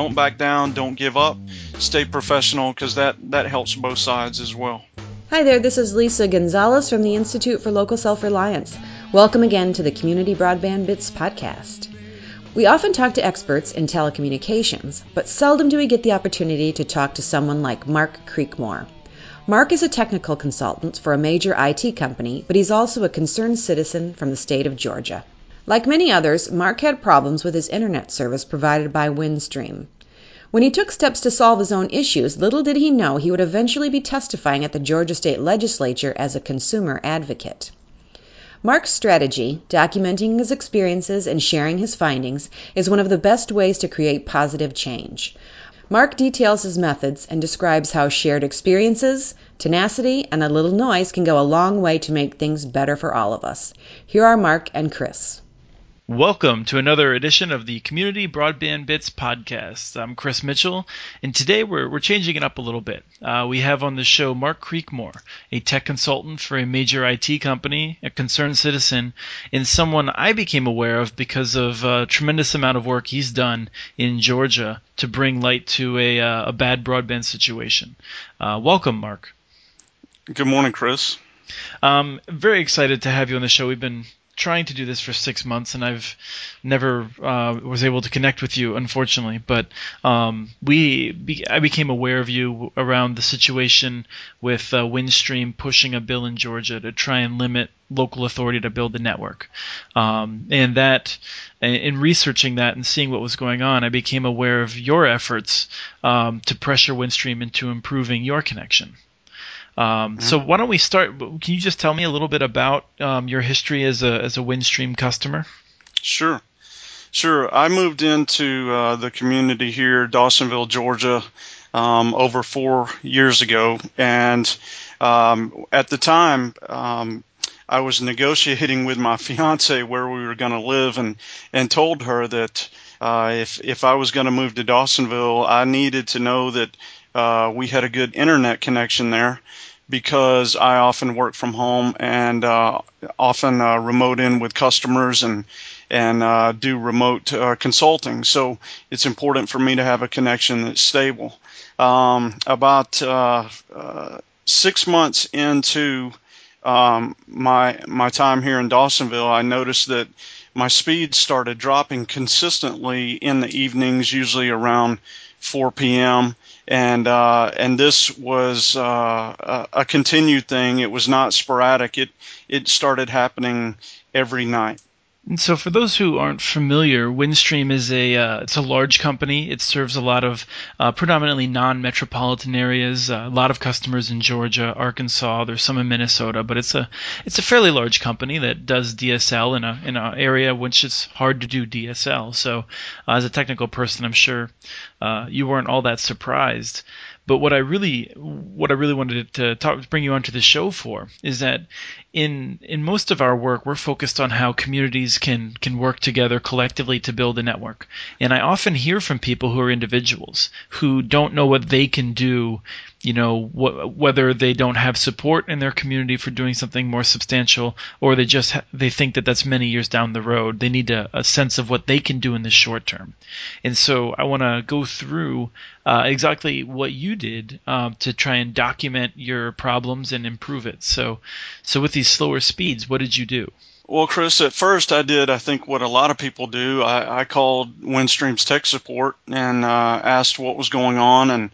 don't back down, don't give up, stay professional because that that helps both sides as well. Hi there, this is Lisa Gonzalez from the Institute for Local Self Reliance. Welcome again to the Community Broadband Bits podcast. We often talk to experts in telecommunications, but seldom do we get the opportunity to talk to someone like Mark Creekmore. Mark is a technical consultant for a major IT company, but he's also a concerned citizen from the state of Georgia. Like many others, Mark had problems with his internet service provided by Windstream. When he took steps to solve his own issues, little did he know he would eventually be testifying at the Georgia State Legislature as a consumer advocate. Mark's strategy, documenting his experiences and sharing his findings, is one of the best ways to create positive change. Mark details his methods and describes how shared experiences, tenacity, and a little noise can go a long way to make things better for all of us. Here are Mark and Chris. Welcome to another edition of the Community Broadband Bits podcast. I'm Chris Mitchell, and today we're, we're changing it up a little bit. Uh, we have on the show Mark Creekmore, a tech consultant for a major IT company, a concerned citizen, and someone I became aware of because of a tremendous amount of work he's done in Georgia to bring light to a, uh, a bad broadband situation. Uh, welcome, Mark. Good morning, Chris. Um, very excited to have you on the show. We've been trying to do this for six months, and I've never uh, was able to connect with you, unfortunately. But um, we, be, I became aware of you around the situation with uh, Windstream pushing a bill in Georgia to try and limit local authority to build the network, um, and that. In researching that and seeing what was going on, I became aware of your efforts um, to pressure Windstream into improving your connection. Um, mm-hmm. So why don't we start? Can you just tell me a little bit about um, your history as a as a Windstream customer? Sure, sure. I moved into uh, the community here, Dawsonville, Georgia, um, over four years ago, and um, at the time. Um, I was negotiating with my fiance where we were going to live, and and told her that uh, if if I was going to move to Dawsonville, I needed to know that uh, we had a good internet connection there because I often work from home and uh, often uh, remote in with customers and and uh, do remote uh, consulting. So it's important for me to have a connection that's stable. Um, about uh, uh, six months into um, my my time here in Dawsonville, I noticed that my speed started dropping consistently in the evenings, usually around 4 p.m and uh, and this was uh, a continued thing. It was not sporadic. It it started happening every night. And so, for those who aren't familiar, Windstream is a uh, it's a large company. It serves a lot of uh, predominantly non-metropolitan areas. Uh, a lot of customers in Georgia, Arkansas. There's some in Minnesota, but it's a it's a fairly large company that does DSL in a in an area which is hard to do DSL. So, uh, as a technical person, I'm sure uh, you weren't all that surprised. But what I really what I really wanted to talk bring you onto the show for is that in in most of our work we're focused on how communities can can work together collectively to build a network. And I often hear from people who are individuals who don't know what they can do you know wh- whether they don't have support in their community for doing something more substantial or they just ha- they think that that's many years down the road. They need a, a sense of what they can do in the short term. And so i want to go through uh, exactly what you did um, to try and document your problems and improve it. So so with these slower speeds what did you do? Well, Chris, at first I did, I think, what a lot of people do. I, I called Windstream's tech support and uh, asked what was going on, and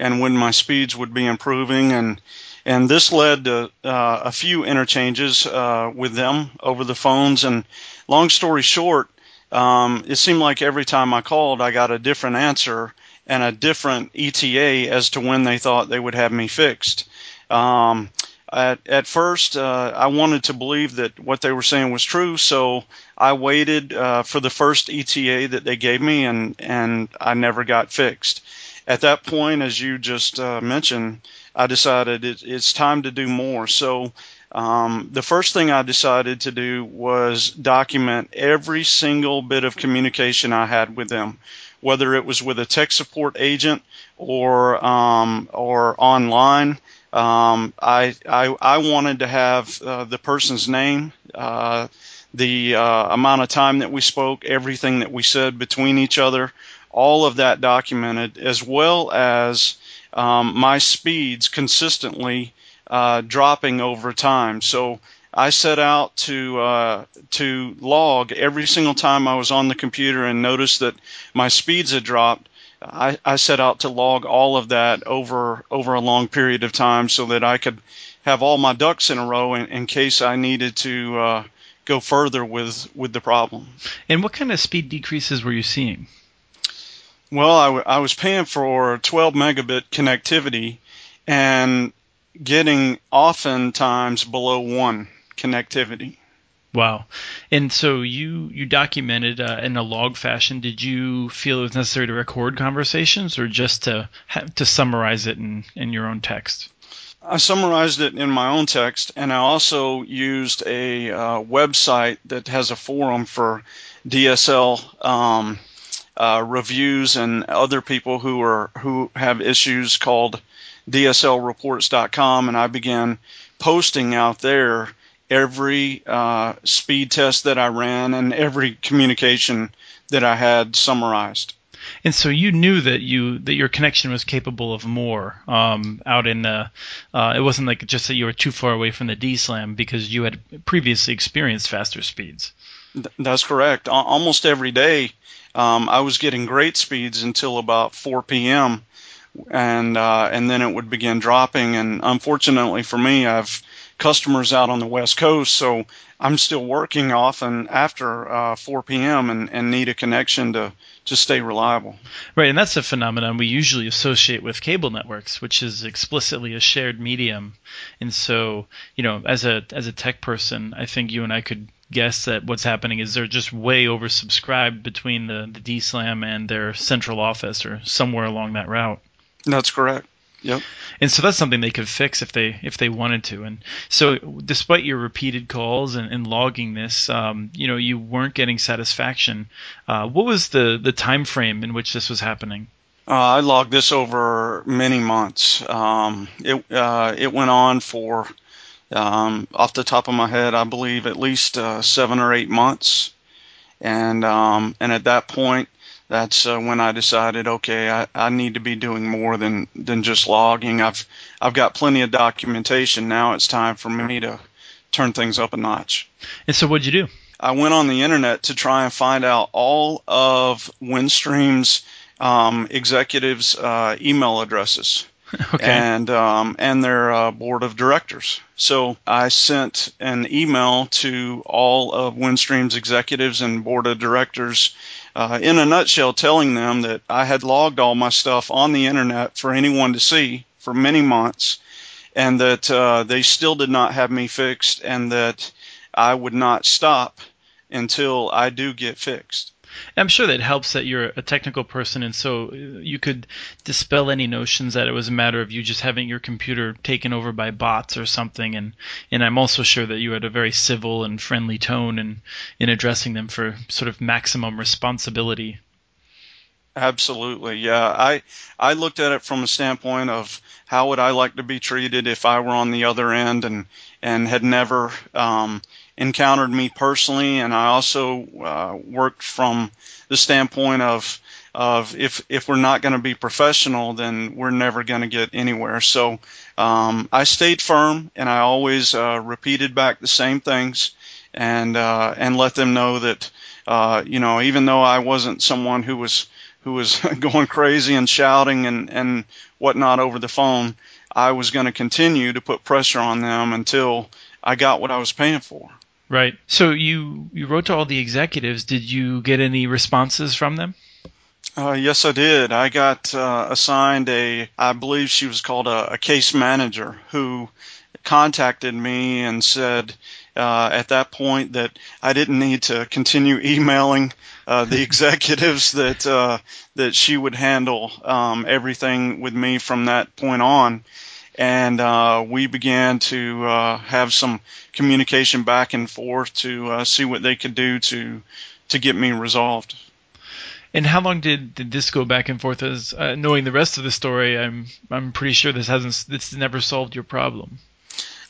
and when my speeds would be improving. And and this led to uh, a few interchanges uh, with them over the phones. And long story short um, it seemed like every time I called I got a different answer and a different ETA as to when they thought they would have me fixed. Um, at, at first, uh, I wanted to believe that what they were saying was true, so I waited uh, for the first ETA that they gave me, and and I never got fixed at that point, as you just uh, mentioned, I decided it, it's time to do more. So um, the first thing I decided to do was document every single bit of communication I had with them, whether it was with a tech support agent or um, or online. Um, I, I, I wanted to have uh, the person's name, uh, the uh, amount of time that we spoke, everything that we said between each other, all of that documented, as well as um, my speeds consistently uh, dropping over time. So I set out to uh, to log every single time I was on the computer and noticed that my speeds had dropped. I, I set out to log all of that over over a long period of time so that I could have all my ducks in a row in, in case I needed to uh, go further with with the problem. And what kind of speed decreases were you seeing? Well, I, w- I was paying for 12 megabit connectivity and getting oftentimes below one connectivity. Wow. And so you you documented uh, in a log fashion. Did you feel it was necessary to record conversations, or just to to summarize it in in your own text? I summarized it in my own text, and I also used a uh, website that has a forum for DSL um, uh, reviews and other people who are who have issues called DSLreports.com, and I began posting out there every uh, speed test that I ran and every communication that I had summarized. And so you knew that you that your connection was capable of more um, out in the. Uh, it wasn't like just that you were too far away from the DSLAM because you had previously experienced faster speeds. That's correct. Almost every day, um, I was getting great speeds until about 4 p.m. and uh, and then it would begin dropping. And unfortunately for me, I've customers out on the West Coast, so I'm still working often after uh, 4 p.m. And, and need a connection to to stay reliable. Right, and that's a phenomenon we usually associate with cable networks, which is explicitly a shared medium. And so, you know, as a as a tech person, I think you and I could guess that what's happening is they're just way oversubscribed between the the DSLAM and their central office or somewhere along that route. That's correct. Yep. And so that's something they could fix if they if they wanted to. And so, despite your repeated calls and, and logging this, um, you know, you weren't getting satisfaction. Uh, what was the the time frame in which this was happening? Uh, I logged this over many months. Um, it uh, it went on for, um, off the top of my head, I believe at least uh, seven or eight months, and um, and at that point, that's uh, when I decided, okay, I, I need to be doing more than than just logging. I've I've got plenty of documentation. Now it's time for me to turn things up a notch. And so, what'd you do? I went on the internet to try and find out all of Windstream's um, executives' uh, email addresses. Okay. and um, and their uh, board of directors. So I sent an email to all of Windstream's executives and board of directors uh, in a nutshell, telling them that I had logged all my stuff on the internet for anyone to see for many months, and that uh, they still did not have me fixed, and that I would not stop until I do get fixed. I'm sure that helps that you're a technical person, and so you could dispel any notions that it was a matter of you just having your computer taken over by bots or something. And and I'm also sure that you had a very civil and friendly tone in in addressing them for sort of maximum responsibility. Absolutely, yeah. I I looked at it from a standpoint of how would I like to be treated if I were on the other end and and had never um, encountered me personally, and I also uh, worked from the standpoint of of if if we're not going to be professional, then we're never going to get anywhere. So um, I stayed firm, and I always uh, repeated back the same things, and uh, and let them know that uh, you know even though I wasn't someone who was who was going crazy and shouting and and whatnot over the phone, I was going to continue to put pressure on them until I got what I was paying for. Right. So you you wrote to all the executives. Did you get any responses from them? Uh, yes, I did. I got uh, assigned a, I believe she was called a, a case manager who contacted me and said uh, at that point that I didn't need to continue emailing uh, the executives that uh, that she would handle um, everything with me from that point on and uh, we began to uh, have some communication back and forth to uh, see what they could do to to get me resolved. And how long did, did this go back and forth? As uh, knowing the rest of the story, I'm I'm pretty sure this hasn't this never solved your problem.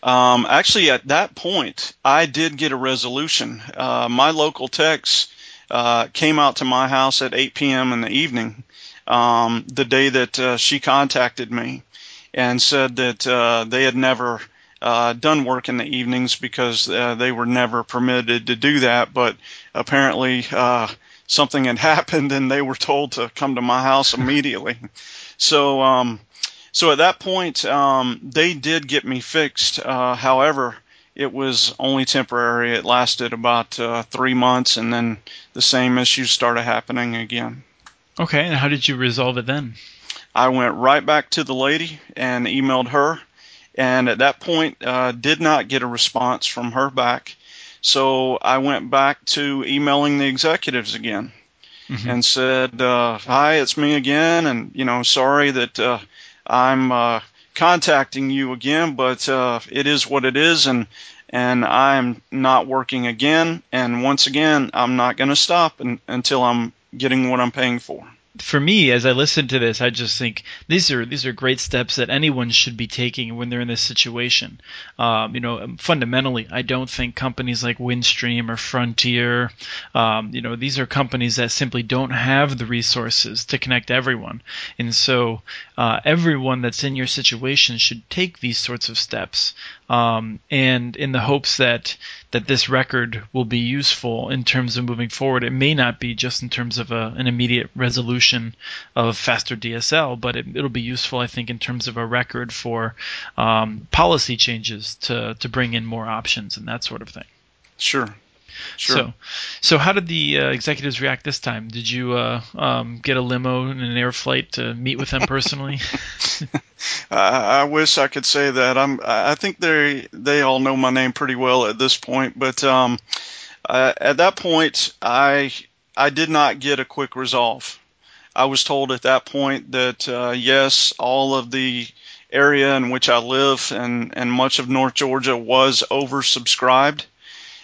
Um, actually, at that point, I did get a resolution. Uh, my local techs uh, came out to my house at 8 p.m. in the evening um, the day that uh, she contacted me and said that uh, they had never uh, done work in the evenings because uh, they were never permitted to do that. But apparently, uh, something had happened and they were told to come to my house immediately. so, um, so at that point, um, they did get me fixed. Uh, however, it was only temporary. It lasted about uh, three months, and then the same issues started happening again. Okay, and how did you resolve it then? I went right back to the lady and emailed her, and at that point, uh, did not get a response from her back. So I went back to emailing the executives again mm-hmm. and said, uh, "Hi, it's me again, and you know, sorry that uh, I'm uh, contacting you again, but uh, it is what it is, and and I'm not working again. And once again, I'm not going to stop in, until I'm getting what I'm paying for." for me, as I listen to this, I just think these are these are great steps that anyone should be taking when they're in this situation. Um, you know, fundamentally, I don't think companies like Windstream or Frontier, um, you know, these are companies that simply don't have the resources to connect everyone, and so uh, everyone that's in your situation should take these sorts of steps, um, and in the hopes that that this record will be useful in terms of moving forward. It may not be just in terms of a, an immediate resolution of faster DSL, but it, will be useful, I think, in terms of a record for um, policy changes to, to bring in more options and that sort of thing. Sure. Sure. So, so how did the uh, executives react this time? Did you uh, um, get a limo and an air flight to meet with them personally? I, I wish I could say that. I'm. I think they they all know my name pretty well at this point, but um, uh, at that point, I I did not get a quick resolve. I was told at that point that uh, yes, all of the area in which I live and and much of North Georgia was oversubscribed,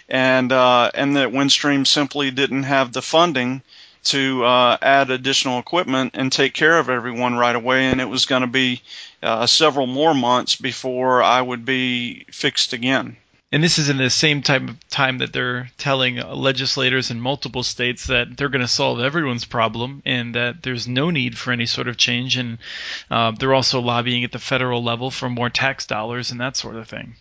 and uh, and that Windstream simply didn't have the funding to uh, add additional equipment and take care of everyone right away, and it was going to be uh, several more months before I would be fixed again. And this is in the same type of time that they're telling legislators in multiple states that they're going to solve everyone's problem and that there's no need for any sort of change. And uh, they're also lobbying at the federal level for more tax dollars and that sort of thing.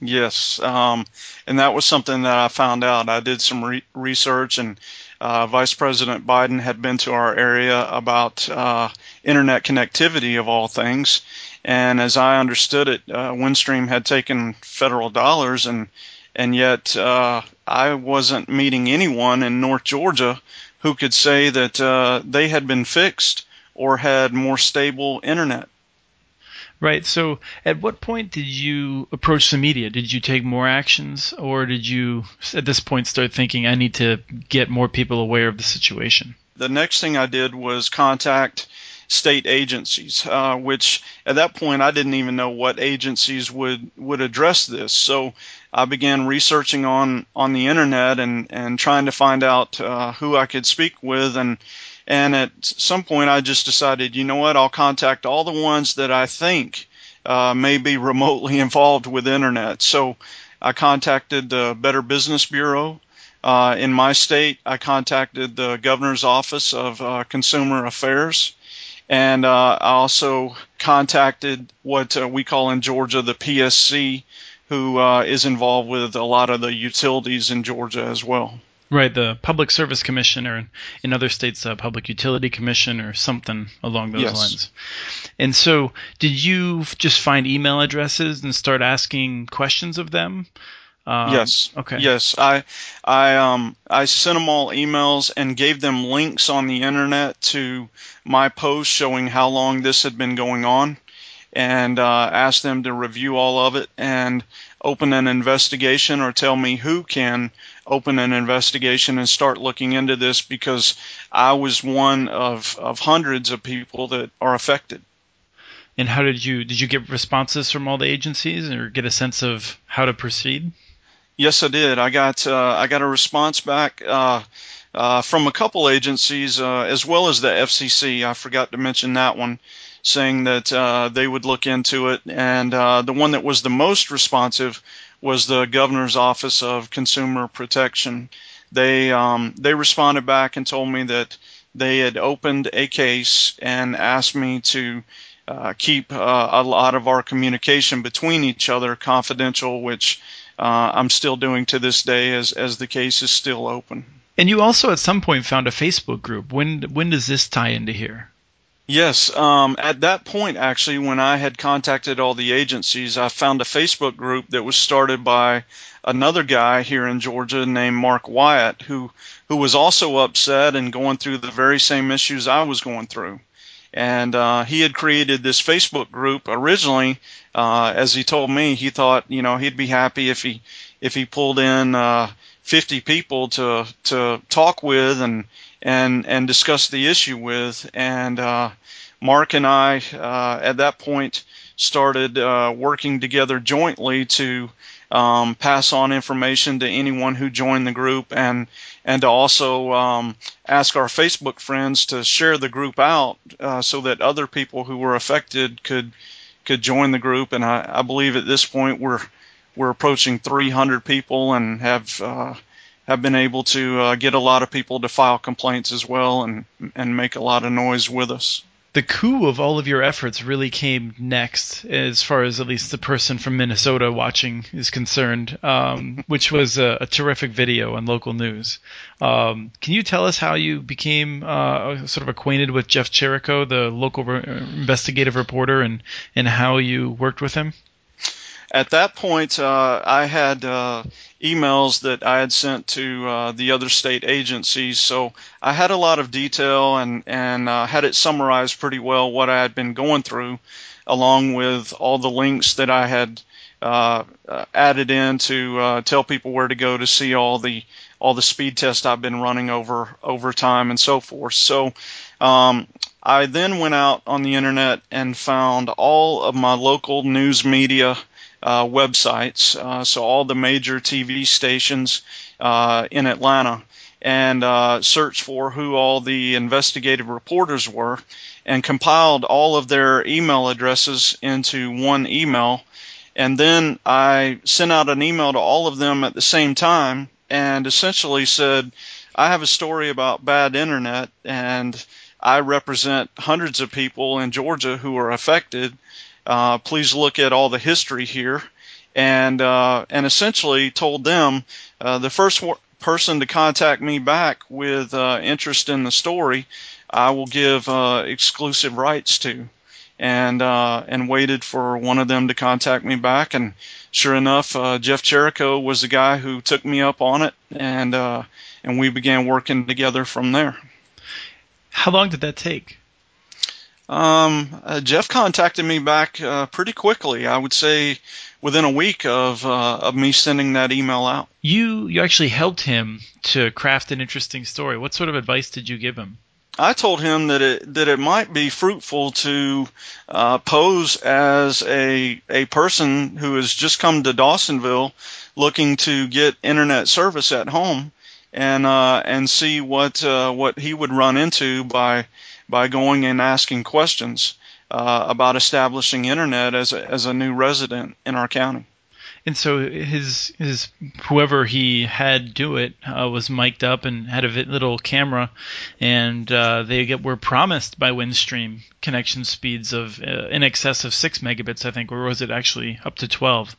Yes, um, and that was something that I found out. I did some re- research, and uh, Vice President Biden had been to our area about uh, internet connectivity of all things. And as I understood it, uh, Windstream had taken federal dollars, and and yet uh, I wasn't meeting anyone in North Georgia who could say that uh, they had been fixed or had more stable internet. Right. So, at what point did you approach the media? Did you take more actions, or did you, at this point, start thinking, I need to get more people aware of the situation? The next thing I did was contact state agencies, uh, which at that point I didn't even know what agencies would would address this. So I began researching on on the internet and and trying to find out uh, who I could speak with and and at some point, I just decided, you know what, I'll contact all the ones that I think uh, may be remotely involved with internet. So I contacted the Better Business Bureau uh, in my state. I contacted the governor's office of uh, consumer affairs. And uh, I also contacted what uh, we call in Georgia the PSC, who uh, is involved with a lot of the utilities in Georgia as well. Right, the Public Service Commission, or in other states, the Public Utility Commission, or something along those yes. lines. And so, did you just find email addresses and start asking questions of them? Um, yes. Okay. Yes, I, I, um, I sent them all emails and gave them links on the internet to my post showing how long this had been going on, and uh, asked them to review all of it and open an investigation or tell me who can open an investigation and start looking into this because I was one of, of hundreds of people that are affected. And how did you did you get responses from all the agencies or get a sense of how to proceed? Yes, I did. I got uh, I got a response back uh, uh, from a couple agencies uh, as well as the FCC. I forgot to mention that one, saying that uh, they would look into it. And uh, the one that was the most responsive was the governor's office of consumer protection they um, they responded back and told me that they had opened a case and asked me to uh, keep uh, a lot of our communication between each other confidential, which uh, I'm still doing to this day as as the case is still open. And you also at some point found a Facebook group. When when does this tie into here? Yes, um, at that point, actually, when I had contacted all the agencies, I found a Facebook group that was started by another guy here in Georgia named Mark Wyatt, who who was also upset and going through the very same issues I was going through. And uh, he had created this Facebook group originally. Uh, as he told me, he thought you know he'd be happy if he if he pulled in uh, 50 people to to talk with and and and discuss the issue with. And uh, Mark and I uh, at that point started uh, working together jointly to um, pass on information to anyone who joined the group and and to also um, ask our Facebook friends to share the group out uh, so that other people who were affected could could join the group. And I, I believe at this point we're we're approaching 300 people and have uh, have been able to uh, get a lot of people to file complaints as well and and make a lot of noise with us the coup of all of your efforts really came next, as far as at least the person from Minnesota watching is concerned, um, which was a, a, terrific video on local news. Um, can you tell us how you became uh, sort of acquainted with Jeff Chirico, the local re- investigative reporter, and, and how you worked with him? At that point, uh, I had uh, emails that I had sent to uh, the other state agencies. So I had a lot of detail and and uh, had it summarized pretty well what I had been going through, along with all the links that I had uh, uh added in to uh, tell people where to go to see all the all the speed tests I've been running over over time and so forth. So. Um, I then went out on the internet and found all of my local news media websites, uh, so all the major TV stations uh, in Atlanta, and uh, searched for who all the investigative reporters were, and compiled all of their email addresses into one email. And then I sent out an email to all of them at the same time and essentially said, I have a story about bad internet and I represent hundreds of people in Georgia who are affected uh, please look at all the history here, and uh, and essentially told them uh, the first person to contact me back with uh, interest in the story, I will give uh, exclusive rights to, and uh, and waited for one of them to contact me back, and sure enough, Jeff Chirico was the guy who took me up on it, and and we began working together from there. How long did that take? Um, uh, Jeff contacted me back uh, pretty quickly. I would say within a week of uh, of me sending that email out. You you actually helped him to craft an interesting story. What sort of advice did you give him? I told him that it that it might be fruitful to uh, pose as a a person who has just come to Dawsonville looking to get internet service at home and uh, and see what uh, what he would run into by by going and asking questions uh, about establishing internet as a, as a new resident in our county. And so his his whoever he had do it uh, was mic'd up and had a little camera, and uh, they get were promised by Windstream connection speeds of uh, in excess of six megabits, I think, or was it actually up to twelve?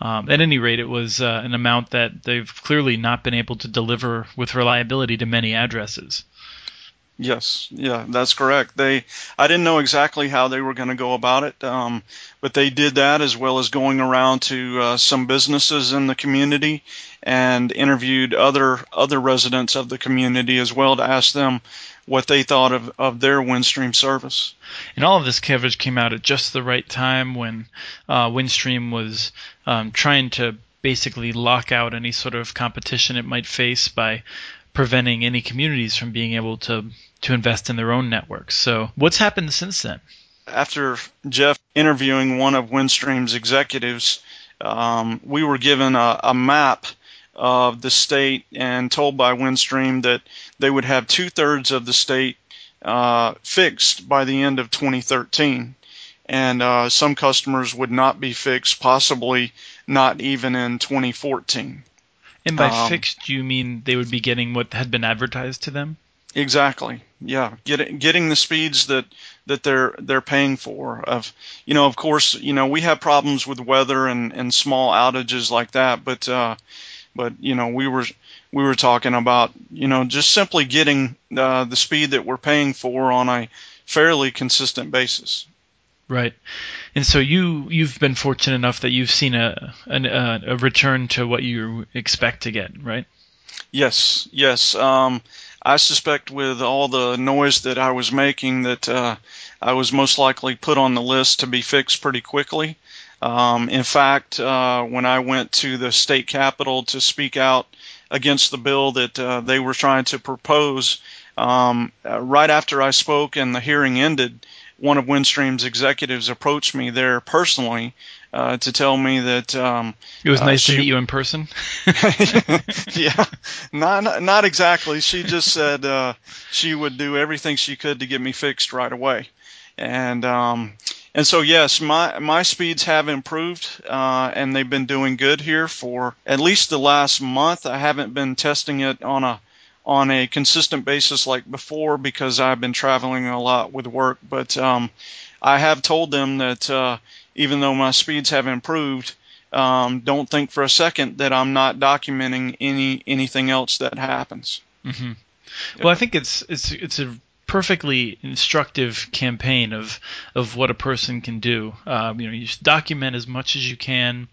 Um, at any rate, it was uh, an amount that they've clearly not been able to deliver with reliability to many addresses. Yes, yeah, that's correct. They, I didn't know exactly how they were going to go about it, um, but they did that as well as going around to uh, some businesses in the community and interviewed other other residents of the community as well to ask them what they thought of, of their Windstream service. And all of this coverage came out at just the right time when uh, Windstream was um, trying to basically lock out any sort of competition it might face by preventing any communities from being able to to invest in their own networks. So, what's happened since then? After Jeff interviewing one of Windstream's executives, um, we were given a, a map of the state and told by Windstream that they would have two thirds of the state uh, fixed by the end of 2013. And uh, some customers would not be fixed, possibly not even in 2014. And by um, fixed, you mean they would be getting what had been advertised to them? Exactly. Yeah, getting getting the speeds that that they're they're paying for. Of you know, of course, you know we have problems with weather and and small outages like that, but uh, but you know we were we were talking about you know just simply getting uh, the speed that we're paying for on a fairly consistent basis. Right, and so you you've been fortunate enough that you've seen a a, a return to what you expect to get, right? Yes, yes. Um, I suspect with all the noise that I was making that uh, I was most likely put on the list to be fixed pretty quickly. Um, in fact, uh, when I went to the state capitol to speak out against the bill that uh, they were trying to propose, um, uh, right after I spoke and the hearing ended, one of Windstream's executives approached me there personally uh, to tell me that um, it was uh, nice she, to meet you in person. yeah, not not exactly. She just said uh, she would do everything she could to get me fixed right away, and um, and so yes, my my speeds have improved, uh, and they've been doing good here for at least the last month. I haven't been testing it on a on a consistent basis like before because I've been traveling a lot with work. But um, I have told them that uh, even though my speeds have improved, um, don't think for a second that I'm not documenting any anything else that happens. Mm-hmm. Well, I think it's it's it's a perfectly instructive campaign of of what a person can do. Um, you know, you document as much as you can.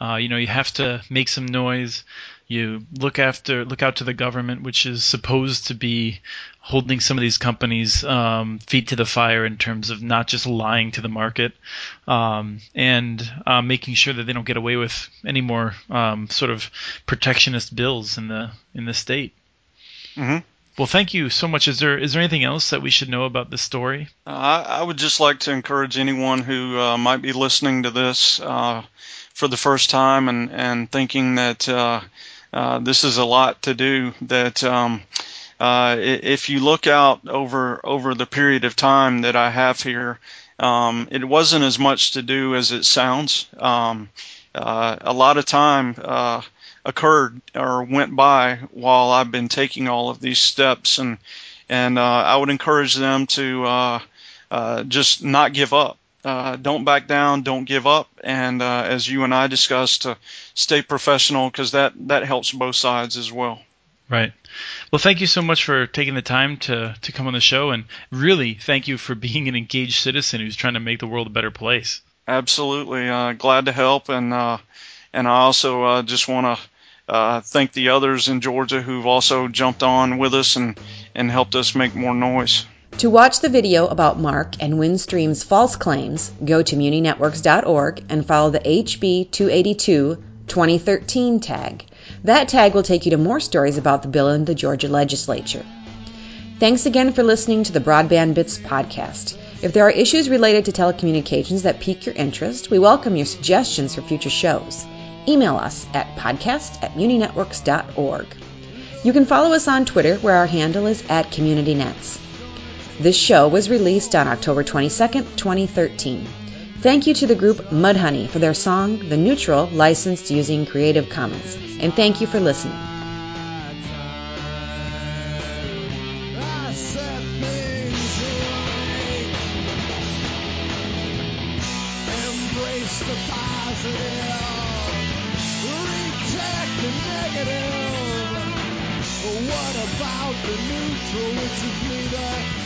Uh, you know, you have to make some noise. You look after look out to the government, which is supposed to be holding some of these companies um, feet to the fire in terms of not just lying to the market um, and uh, making sure that they don't get away with any more um, sort of protectionist bills in the in the state. Mm-hmm. Well, thank you so much. Is there is there anything else that we should know about this story? Uh, I, I, would just like to encourage anyone who uh, might be listening to this uh, for the first time and and thinking that uh, this is a lot to do. That um, uh, if you look out over over the period of time that I have here, um, it wasn't as much to do as it sounds. Um, uh, a lot of time uh, occurred or went by while I've been taking all of these steps, and and uh, I would encourage them to uh, just not give up. Uh, don't back down, don't give up, and uh, as you and I discussed, to stay professional because that that helps both sides as well. Right. Well, thank you so much for taking the time to to come on the show, and really thank you for being an engaged citizen who's trying to make the world a better place. Absolutely, uh, glad to help, and uh, and I also uh, just want to thank the others in Georgia who've also jumped on with us and and helped us make more noise. To watch the video about Mark and Windstream's false claims, go to muninetworks.org and follow the HB 282 2013 tag. That tag will take you to more stories about the bill in the Georgia legislature. Thanks again for listening to the Broadband Bits podcast. If there are issues related to telecommunications that pique your interest, we welcome your suggestions for future shows. Email us at podcast at muninetworks.org. You can follow us on Twitter, where our handle is at CommunityNets. This show was released on October 22, 2013. Thank you to the group Mudhoney for their song The Neutral, licensed using Creative Commons. And thank you for listening. What about the neutral